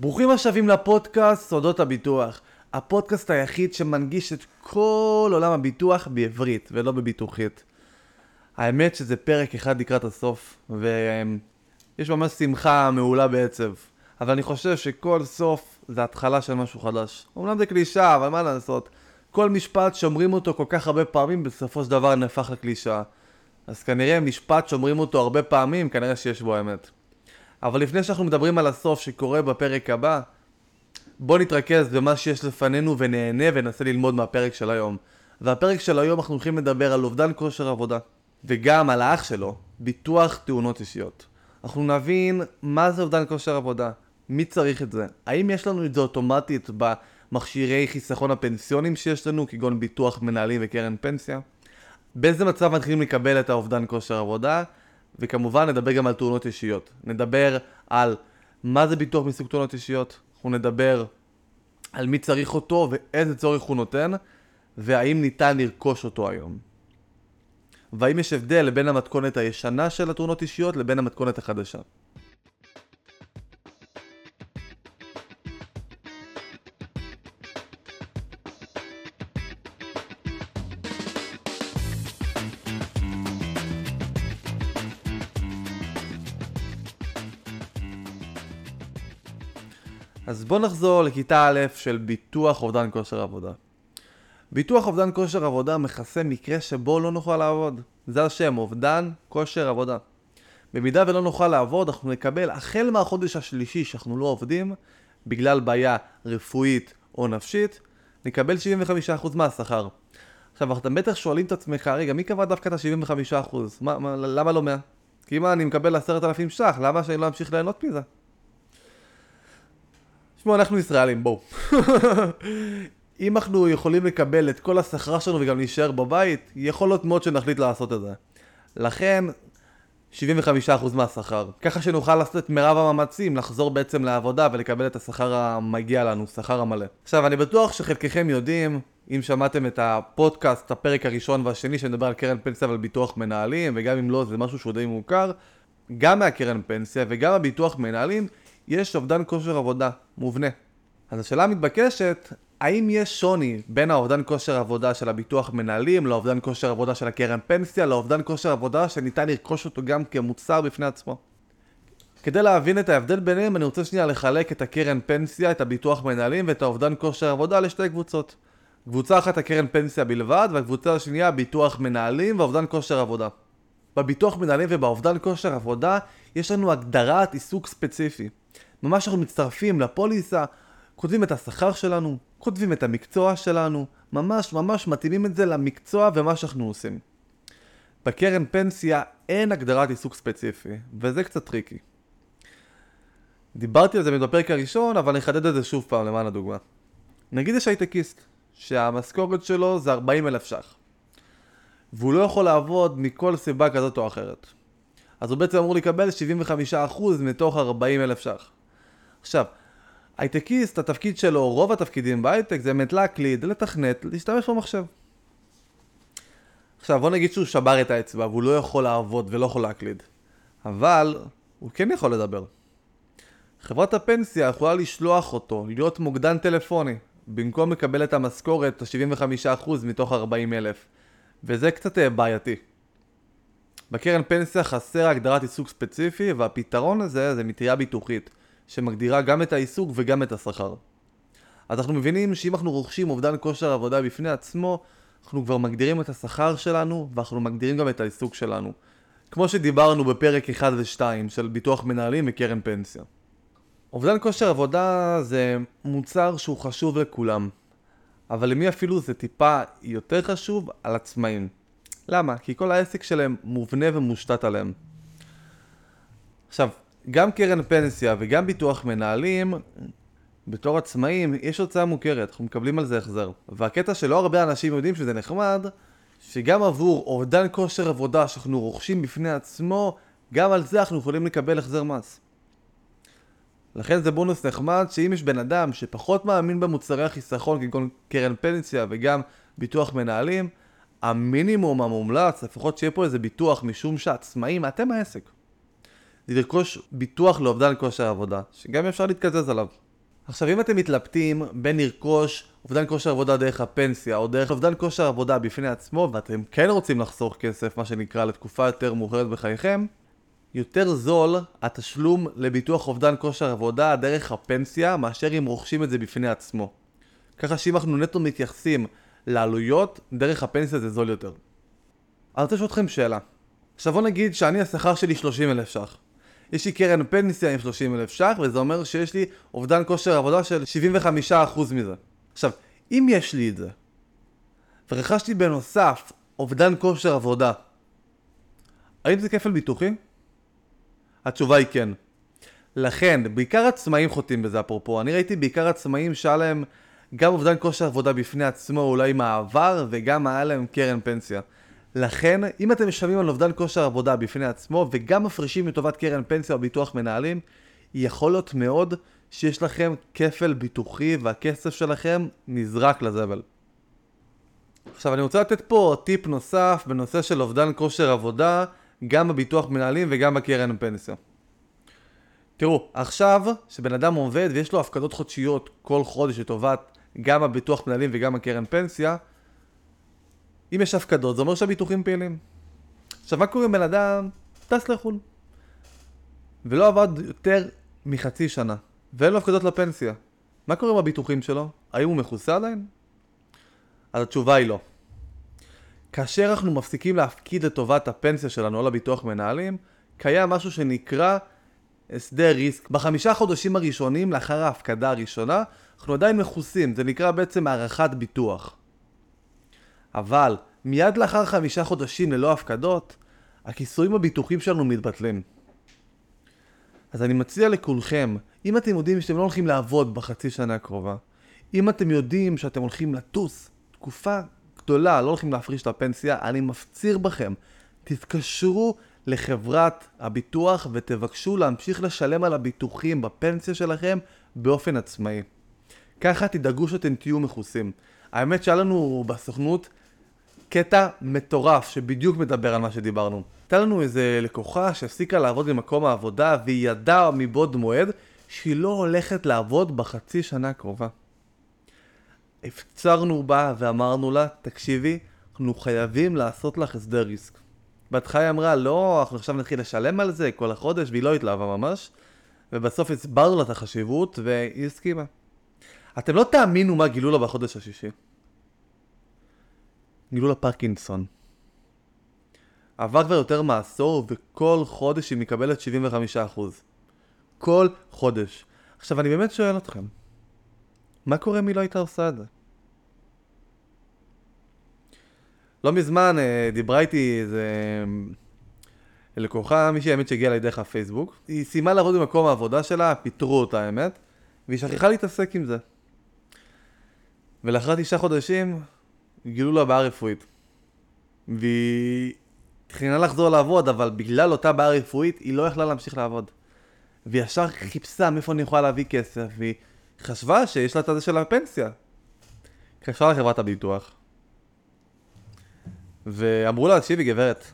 ברוכים השבים לפודקאסט סודות הביטוח. הפודקאסט היחיד שמנגיש את כל עולם הביטוח בעברית ולא בביטוחית. האמת שזה פרק אחד לקראת הסוף, ויש ממש שמחה מעולה בעצב. אבל אני חושב שכל סוף זה התחלה של משהו חדש. אמנם זה קלישאה, אבל מה לעשות? כל משפט שאומרים אותו כל כך הרבה פעמים, בסופו של דבר נהפך לקלישאה. אז כנראה משפט שאומרים אותו הרבה פעמים, כנראה שיש בו אמת. אבל לפני שאנחנו מדברים על הסוף שקורה בפרק הבא, בוא נתרכז במה שיש לפנינו ונהנה וננסה ללמוד מהפרק של היום. והפרק של היום אנחנו הולכים לדבר על אובדן כושר עבודה, וגם על האח שלו, ביטוח תאונות אישיות. אנחנו נבין מה זה אובדן כושר עבודה, מי צריך את זה, האם יש לנו את זה אוטומטית במכשירי חיסכון הפנסיונים שיש לנו, כגון ביטוח מנהלים וקרן פנסיה, באיזה מצב מתחילים לקבל את האובדן כושר עבודה, וכמובן נדבר גם על תאונות אישיות. נדבר על מה זה ביטוח מסוג תאונות אישיות, אנחנו נדבר על מי צריך אותו ואיזה צורך הוא נותן, והאם ניתן לרכוש אותו היום. והאם יש הבדל בין המתכונת הישנה של התאונות אישיות לבין המתכונת החדשה. אז בואו נחזור לכיתה א' של ביטוח אובדן כושר עבודה. ביטוח אובדן כושר עבודה מכסה מקרה שבו לא נוכל לעבוד. זה השם, אובדן כושר עבודה. במידה ולא נוכל לעבוד, אנחנו נקבל החל מהחודש השלישי שאנחנו לא עובדים, בגלל בעיה רפואית או נפשית, נקבל 75% מהשכר. עכשיו, אתם בטח שואלים את עצמך, רגע, מי קבע דווקא את ה-75%? מה, מה, למה לא 100? כי אם אני מקבל 10,000 ש"ח, למה שאני לא אמשיך ליהנות מזה? תשמעו, אנחנו ישראלים, בואו. אם אנחנו יכולים לקבל את כל השכר שלנו וגם להישאר בבית, יכול להיות מאוד שנחליט לעשות את זה. לכן, 75% מהשכר. ככה שנוכל לעשות את מירב המאמצים לחזור בעצם לעבודה ולקבל את השכר המגיע לנו, שכר המלא. עכשיו, אני בטוח שחלקכם יודעים, אם שמעתם את הפודקאסט, הפרק הראשון והשני שמדבר על קרן פנסיה ועל ביטוח מנהלים, וגם אם לא, זה משהו שהוא די מוכר, גם מהקרן פנסיה וגם הביטוח מנהלים, יש אובדן כושר עבודה מובנה. אז השאלה המתבקשת, האם יש שוני בין האובדן כושר עבודה של הביטוח מנהלים לאובדן כושר עבודה של הקרן פנסיה לאובדן כושר עבודה שניתן לרכוש אותו גם כמוצר בפני עצמו? כדי להבין את ההבדל ביניהם אני רוצה שנייה לחלק את הקרן פנסיה, את הביטוח מנהלים ואת האובדן כושר עבודה לשתי קבוצות. קבוצה אחת הקרן פנסיה בלבד והקבוצה השנייה ביטוח מנהלים ואובדן כושר עבודה. בביטוח מנהלים ובאובדן כושר עבודה יש לנו הגדרת עיסוק ספציפי. ממש אנחנו מצטרפים לפוליסה, כותבים את השכר שלנו, כותבים את המקצוע שלנו, ממש ממש מתאימים את זה למקצוע ומה שאנחנו עושים. בקרן פנסיה אין הגדרת עיסוק ספציפי, וזה קצת tricky. דיברתי על זה בפרק הראשון, אבל אני אחדד את זה שוב פעם למען הדוגמה. נגיד יש הייטקיסט, שהמשכורת שלו זה 40 אלף ש"ח, והוא לא יכול לעבוד מכל סיבה כזאת או אחרת. אז הוא בעצם אמור לקבל 75% מתוך 40 אלף ש"ח. עכשיו, הייטקיסט, התפקיד שלו, רוב התפקידים בהייטק זה באמת להקליד, לתכנת, להשתמש במחשב. עכשיו, בוא נגיד שהוא שבר את האצבע והוא לא יכול לעבוד ולא יכול להקליד. אבל, הוא כן יכול לדבר. חברת הפנסיה יכולה לשלוח אותו, להיות מוקדן טלפוני, במקום לקבל את המשכורת, ה-75% מתוך 40 אלף. וזה קצת אה, בעייתי. בקרן פנסיה חסר הגדרת עיסוק ספציפי, והפתרון לזה זה מטריה ביטוחית. שמגדירה גם את העיסוק וגם את השכר. אז אנחנו מבינים שאם אנחנו רוכשים אובדן כושר עבודה בפני עצמו, אנחנו כבר מגדירים את השכר שלנו, ואנחנו מגדירים גם את העיסוק שלנו. כמו שדיברנו בפרק 1 ו-2 של ביטוח מנהלים וקרן פנסיה. אובדן כושר עבודה זה מוצר שהוא חשוב לכולם, אבל למי אפילו זה טיפה יותר חשוב? על עצמאים. למה? כי כל העסק שלהם מובנה ומושתת עליהם. עכשיו, גם קרן פנסיה וגם ביטוח מנהלים, בתור עצמאים, יש הוצאה מוכרת, אנחנו מקבלים על זה החזר. והקטע שלא הרבה אנשים יודעים שזה נחמד, שגם עבור אובדן כושר עבודה שאנחנו רוכשים בפני עצמו, גם על זה אנחנו יכולים לקבל החזר מס. לכן זה בונוס נחמד שאם יש בן אדם שפחות מאמין במוצרי החיסכון כגון קרן פנסיה וגם ביטוח מנהלים, המינימום המומלץ, לפחות שיהיה פה איזה ביטוח משום שעצמאים, אתם העסק. לרכוש ביטוח לאובדן כושר עבודה, שגם אפשר להתקזז עליו. עכשיו, אם אתם מתלבטים בין לרכוש אובדן כושר עבודה דרך הפנסיה, או דרך אובדן כושר עבודה בפני עצמו, ואתם כן רוצים לחסוך כסף, מה שנקרא, לתקופה יותר מאוחרת בחייכם, יותר זול התשלום לביטוח אובדן כושר עבודה דרך הפנסיה, מאשר אם רוכשים את זה בפני עצמו. ככה שאם אנחנו נטו מתייחסים לעלויות, דרך הפנסיה זה זול יותר. אני רוצה לשאול אתכם שאלה. עכשיו בוא נגיד שאני השכר שלי 30 אלף ש"ח. יש לי קרן פנסיה עם 30 אלף ש"ח, וזה אומר שיש לי אובדן כושר עבודה של 75% מזה. עכשיו, אם יש לי את זה, ורכשתי בנוסף אובדן כושר עבודה, האם זה כפל ביטוחי? התשובה היא כן. לכן, בעיקר עצמאים חוטאים בזה אפרופו. אני ראיתי בעיקר עצמאים שהיה להם גם אובדן כושר עבודה בפני עצמו, אולי מעבר, וגם היה להם קרן פנסיה. לכן, אם אתם משלמים על אובדן כושר עבודה בפני עצמו, וגם מפרישים לטובת קרן פנסיה או ביטוח מנהלים, יכול להיות מאוד שיש לכם כפל ביטוחי והכסף שלכם נזרק לזבל. עכשיו אני רוצה לתת פה טיפ נוסף בנושא של אובדן כושר עבודה, גם בביטוח מנהלים וגם בקרן פנסיה. תראו, עכשיו שבן אדם עובד ויש לו הפקדות חודשיות כל חודש לטובת גם הביטוח מנהלים וגם הקרן פנסיה, אם יש הפקדות זה אומר שהביטוחים פעילים. עכשיו מה קורה אם בן אדם טס לחו"ל ולא עבד יותר מחצי שנה ואין לו הפקדות לפנסיה, מה קורה עם הביטוחים שלו? האם הוא מכוסה עדיין? אז התשובה היא לא. כאשר אנחנו מפסיקים להפקיד לטובת הפנסיה שלנו או לביטוח מנהלים, קיים משהו שנקרא הסדר ריסק. בחמישה חודשים הראשונים לאחר ההפקדה הראשונה, אנחנו עדיין מכוסים, זה נקרא בעצם הערכת ביטוח. אבל מיד לאחר חמישה חודשים ללא הפקדות, הכיסויים הביטוחיים שלנו מתבטלים. אז אני מציע לכולכם, אם אתם יודעים שאתם לא הולכים לעבוד בחצי שנה הקרובה, אם אתם יודעים שאתם הולכים לטוס תקופה גדולה, לא הולכים להפריש לפנסיה, אני מפציר בכם, תתקשרו לחברת הביטוח ותבקשו להמשיך לשלם על הביטוחים בפנסיה שלכם באופן עצמאי. ככה תדאגו שאתם תהיו מכוסים. האמת שהיה לנו בסוכנות קטע מטורף שבדיוק מדבר על מה שדיברנו. הייתה לנו איזה לקוחה שהפסיקה לעבוד במקום העבודה והיא ידעה מבעוד מועד שהיא לא הולכת לעבוד בחצי שנה הקרובה. הפצרנו בה ואמרנו לה, תקשיבי, אנחנו חייבים לעשות לך הסדר ריסק. בהתחלה היא אמרה, לא, אנחנו עכשיו נתחיל לשלם על זה כל החודש, והיא לא התלהבה ממש. ובסוף הסברנו לה את החשיבות, והיא הסכימה. אתם לא תאמינו מה גילו לה בחודש השישי. גילו לה פרקינסון. עבר כבר יותר מעשור, וכל חודש היא מקבלת 75%. כל חודש. עכשיו, אני באמת שואל אתכם, מה קורה אם היא לא הייתה עושה את זה? לא מזמן אה, דיברה איתי איזה אה, לקוחה, מישהי האמת שהגיעה לי דרך הפייסבוק. היא סיימה לעבוד במקום העבודה שלה, פיטרו אותה האמת, והיא שכחה להתעסק עם זה. ולאחר תשעה חודשים גילו לה בעיה רפואית. והיא תכננה לחזור לעבוד, אבל בגלל אותה בעיה רפואית היא לא יכלה להמשיך לעבוד. והיא ישר חיפשה מאיפה אני יכולה להביא כסף, והיא חשבה שיש לה את הזה של הפנסיה. התקשרה לחברת הביטוח, ואמרו לה, תקשיבי גברת,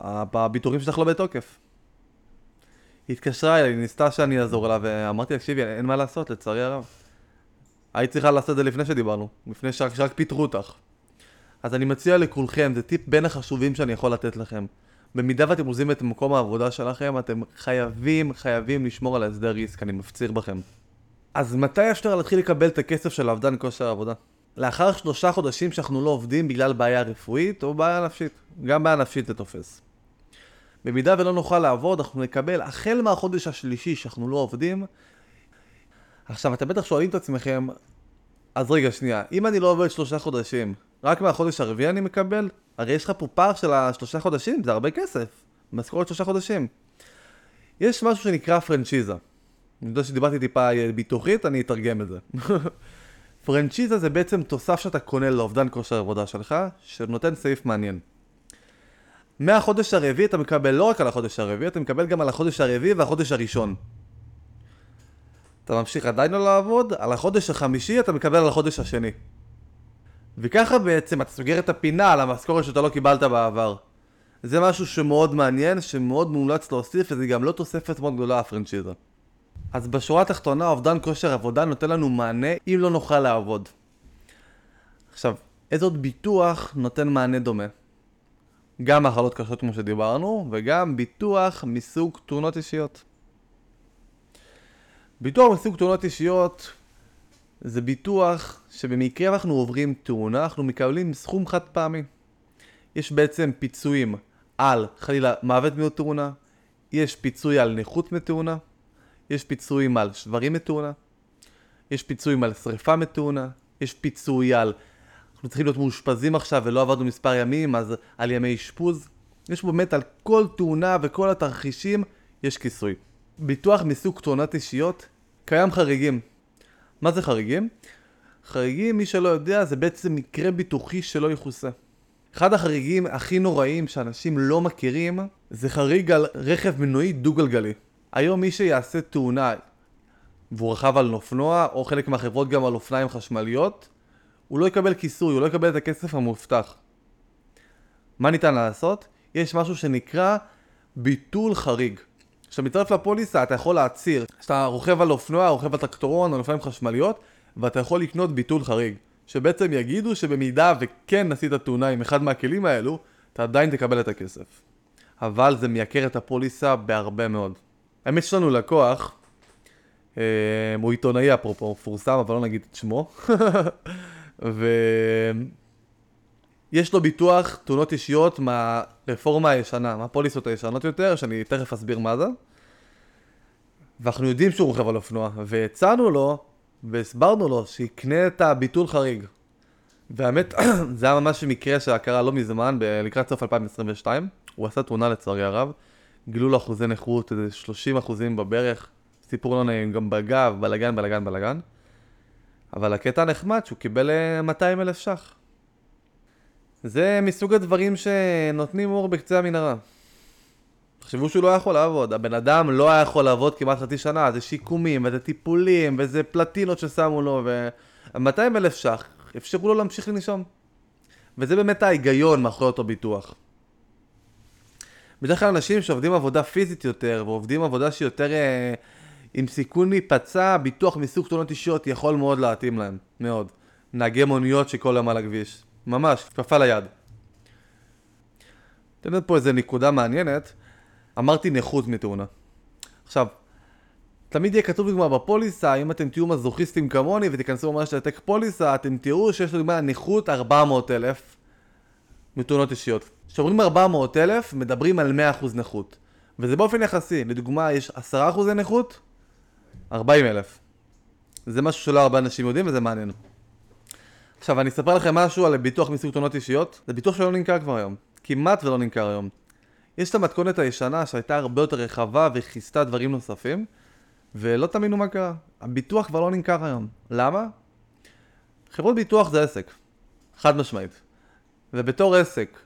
הביטוחים שלך לא בתוקף. היא התקשרה אליי, היא ניסתה שאני אעזור לה, ואמרתי לה, תקשיבי, אין מה לעשות, לצערי הרב. היית צריכה לעשות את זה לפני שדיברנו, לפני שרק פיטרו אותך. אז אני מציע לכולכם, זה טיפ בין החשובים שאני יכול לתת לכם. במידה ואתם עוזבים את מקום העבודה שלכם, אתם חייבים, חייבים לשמור על ההסדר ריסק, אני מפציר בכם. אז מתי אפשר להתחיל לקבל את הכסף של האובדן כושר העבודה? לאחר שלושה חודשים שאנחנו לא עובדים בגלל בעיה רפואית או בעיה נפשית. גם בעיה נפשית זה תופס. במידה ולא נוכל לעבוד, אנחנו נקבל החל מהחודש השלישי שאנחנו לא עובדים. עכשיו, אתם בטח שואלים את עצמכם, אז רגע, שנייה, אם אני לא עובד שלושה חודשים, רק מהחודש הרביעי אני מקבל? הרי יש לך פה פער של השלושה חודשים, זה הרבה כסף. משכורת שלושה חודשים. יש משהו שנקרא פרנצ'יזה. אני יודע שדיברתי טיפה ביטוחית, אני אתרגם את זה. פרנצ'יזה זה בעצם תוסף שאתה קונה לאובדן כושר עבודה שלך, שנותן סעיף מעניין. מהחודש הרביעי אתה מקבל לא רק על החודש הרביעי, אתה מקבל גם על החודש הרביעי והחודש הראשון. אתה ממשיך עדיין לא לעבוד, על החודש החמישי אתה מקבל על החודש השני. וככה בעצם אתה סוגר את הפינה על המשכורת שאתה לא קיבלת בעבר. זה משהו שמאוד מעניין, שמאוד מומלץ להוסיף, וזה גם לא תוספת מאוד גדולה הפרנצ'יזה. אז בשורה התחתונה, אובדן כושר עבודה נותן לנו מענה אם לא נוכל לעבוד. עכשיו, איזה עוד ביטוח נותן מענה דומה? גם מחלות קשות כמו שדיברנו, וגם ביטוח מסוג תאונות אישיות. ביטוח מסוג תאונות אישיות זה ביטוח שבמקרה אנחנו עוברים תאונה, אנחנו מקבלים סכום חד פעמי. יש בעצם פיצויים על חלילה מוות מתאונה, יש פיצוי על נכות מתאונה, יש פיצויים על שברים מתאונה, יש פיצויים על שריפה מתאונה, יש פיצוי על אנחנו צריכים להיות מאושפזים עכשיו ולא עבדנו מספר ימים, אז על ימי אשפוז. יש באמת על כל תאונה וכל התרחישים יש כיסוי. ביטוח מסוג תאונת אישיות, קיים חריגים. מה זה חריגים? חריגים, מי שלא יודע, זה בעצם מקרה ביטוחי שלא יכוסה. אחד החריגים הכי נוראים שאנשים לא מכירים, זה חריג על רכב מנועי דו-גלגלי. היום מי שיעשה תאונה והוא רכב על אופנוע, או חלק מהחברות גם על אופניים חשמליות, הוא לא יקבל כיסוי, הוא לא יקבל את הכסף המובטח. מה ניתן לעשות? יש משהו שנקרא ביטול חריג. כשאתה מצטרף לפוליסה אתה יכול להצהיר. שאתה רוכב על אופנוע, רוכב על טרקטורון או אופניים חשמליות ואתה יכול לקנות ביטול חריג. שבעצם יגידו שבמידה וכן עשית תאונה עם אחד מהכלים האלו אתה עדיין תקבל את הכסף. אבל זה מייקר את הפוליסה בהרבה מאוד. האמת יש לנו לקוח אה, הוא עיתונאי אפרופו, מפורסם אבל לא נגיד את שמו ויש לו ביטוח תאונות אישיות מהרפורמה הישנה, מהפוליסות הישנות יותר, שאני תכף אסביר מה זה. ואנחנו יודעים שהוא רוכב על אופנוע, והצענו לו והסברנו לו שיקנה את הביטול חריג. והאמת, זה היה ממש מקרה שקרה לא מזמן, לקראת סוף 2022. הוא עשה תאונה לצערי הרב. גילו לו אחוזי נכות, איזה 30 אחוזים בברך. סיפור לא נעים, גם בגב, בלאגן, בלאגן, בלאגן. אבל הקטע הנחמד שהוא קיבל 200 אה, אלף ש"ח. זה מסוג הדברים שנותנים אור בקצה המנהרה. תחשבו שהוא לא יכול לעבוד, הבן אדם לא היה יכול לעבוד כמעט חצי שנה, זה שיקומים, וזה טיפולים, וזה פלטינות ששמו לו, ו-200 אלף ש"ח אפשרו לו להמשיך לנשום. וזה באמת ההיגיון מאחורי אותו ביטוח. בדרך כלל אנשים שעובדים עבודה פיזית יותר, ועובדים עבודה שהיא יותר אה, עם סיכון להיפצע, ביטוח מסוג תאונות אישיות יכול מאוד להתאים להם, מאוד. נהגי מוניות שכל יום על הכביש. ממש, כפפה ליד. אתן לי פה איזה נקודה מעניינת. אמרתי נכות מתאונה. עכשיו, תמיד יהיה כתוב לדוגמה בפוליסה, אם אתם תהיו מזוכיסטים כמוני ותיכנסו ממש לתק פוליסה, אתם תראו שיש לדוגמה נכות 400 אלף מתאונות אישיות. כשאומרים 400 אלף, מדברים על 100% נכות. וזה באופן יחסי, לדוגמה יש 10% נכות, 40 אלף. זה משהו שלא הרבה אנשים יודעים וזה מעניין. עכשיו אני אספר לכם משהו על ביטוח מסוג תאונות אישיות, זה ביטוח שלא נמכר כבר היום. כמעט ולא נמכר היום. יש את המתכונת הישנה שהייתה הרבה יותר רחבה וכיסתה דברים נוספים, ולא תאמינו מה קרה. הביטוח כבר לא נמכר היום. למה? חברות ביטוח זה עסק. חד משמעית. ובתור עסק,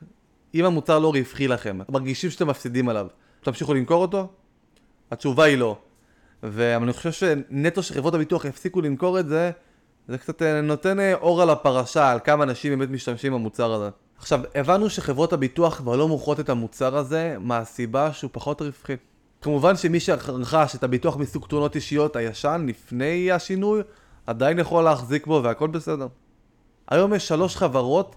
אם המוצר לא רווחי לכם, אתם מרגישים שאתם מפסידים עליו, תמשיכו למכור אותו? התשובה היא לא. ואני חושב שנטו שחברות הביטוח יפסיקו למכור את זה, זה קצת אה, נותן אה, אור על הפרשה, על כמה אנשים באמת משתמשים במוצר הזה. עכשיו, הבנו שחברות הביטוח כבר לא מוכרות את המוצר הזה מהסיבה שהוא פחות רווחי. כמובן שמי שרכש את הביטוח מסוג תאונות אישיות הישן לפני השינוי, עדיין יכול להחזיק בו והכל בסדר. היום יש שלוש חברות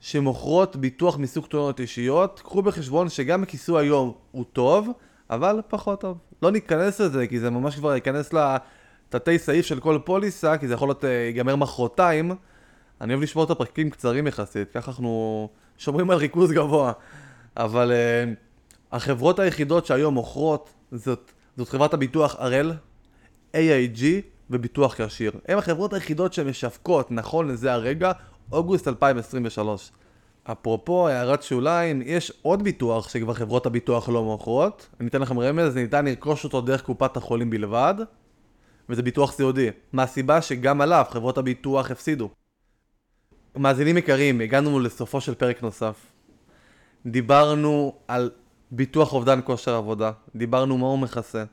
שמוכרות ביטוח מסוג תאונות אישיות, קחו בחשבון שגם הכיסוי היום הוא טוב, אבל פחות טוב. לא ניכנס לזה, כי זה ממש כבר ייכנס לתתי סעיף של כל פוליסה, כי זה יכול להיות אה, ייגמר מחרתיים. אני אוהב לשמור את הפרקים קצרים יחסית, ככה אנחנו שומרים על ריכוז גבוה. אבל uh, החברות היחידות שהיום מוכרות זאת, זאת חברת הביטוח הראל, AIG וביטוח ישיר. הן החברות היחידות שמשווקות נכון לזה הרגע, אוגוסט 2023. אפרופו הערת שוליים, יש עוד ביטוח שכבר חברות הביטוח לא מוכרות. אני אתן לכם רמז, ניתן לרכוש אותו דרך קופת החולים בלבד, וזה ביטוח סיעודי. מהסיבה שגם עליו חברות הביטוח הפסידו. מאזינים יקרים, הגענו לסופו של פרק נוסף. דיברנו על ביטוח אובדן כושר עבודה, דיברנו מה הוא מכסה,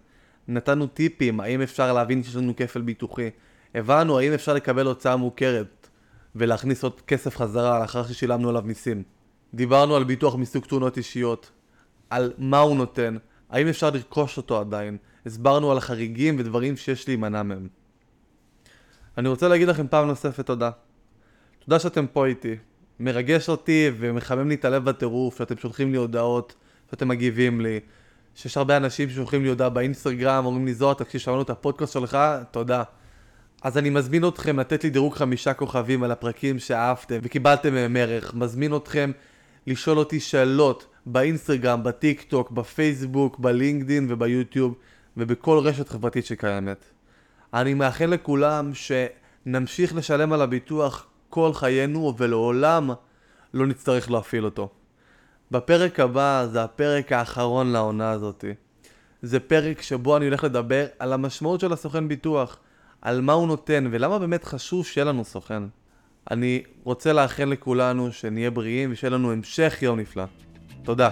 נתנו טיפים, האם אפשר להבין שיש לנו כפל ביטוחי, הבנו האם אפשר לקבל הוצאה מוכרת, ולהכניס עוד כסף חזרה לאחר ששילמנו עליו מיסים. דיברנו על ביטוח מסוג תאונות אישיות, על מה הוא נותן, האם אפשר לרכוש אותו עדיין, הסברנו על החריגים ודברים שיש להימנע מהם. אני רוצה להגיד לכם פעם נוספת תודה. תודה שאתם פה איתי. מרגש אותי ומחמם לי את הלב בטירוף, שאתם שולחים לי הודעות, שאתם מגיבים לי. שיש הרבה אנשים ששולחים לי הודעה באינסטגרם, אומרים לי זוהר, תקשיב, שמענו את הפודקאסט שלך, תודה. אז אני מזמין אתכם לתת לי דירוג חמישה כוכבים על הפרקים שאהבתם וקיבלתם מהם ערך. מזמין אתכם לשאול אותי שאלות באינסטגרם, בטיק טוק, בפייסבוק, בלינקדין וביוטיוב ובכל רשת חברתית שקיימת. אני מאחל לכולם שנמשיך לשלם על הביטוח כל חיינו ולעולם לא נצטרך להפעיל אותו. בפרק הבא זה הפרק האחרון לעונה הזאת. זה פרק שבו אני הולך לדבר על המשמעות של הסוכן ביטוח, על מה הוא נותן ולמה באמת חשוב שיהיה לנו סוכן. אני רוצה לאחל לכולנו שנהיה בריאים ושיהיה לנו המשך יום נפלא. תודה.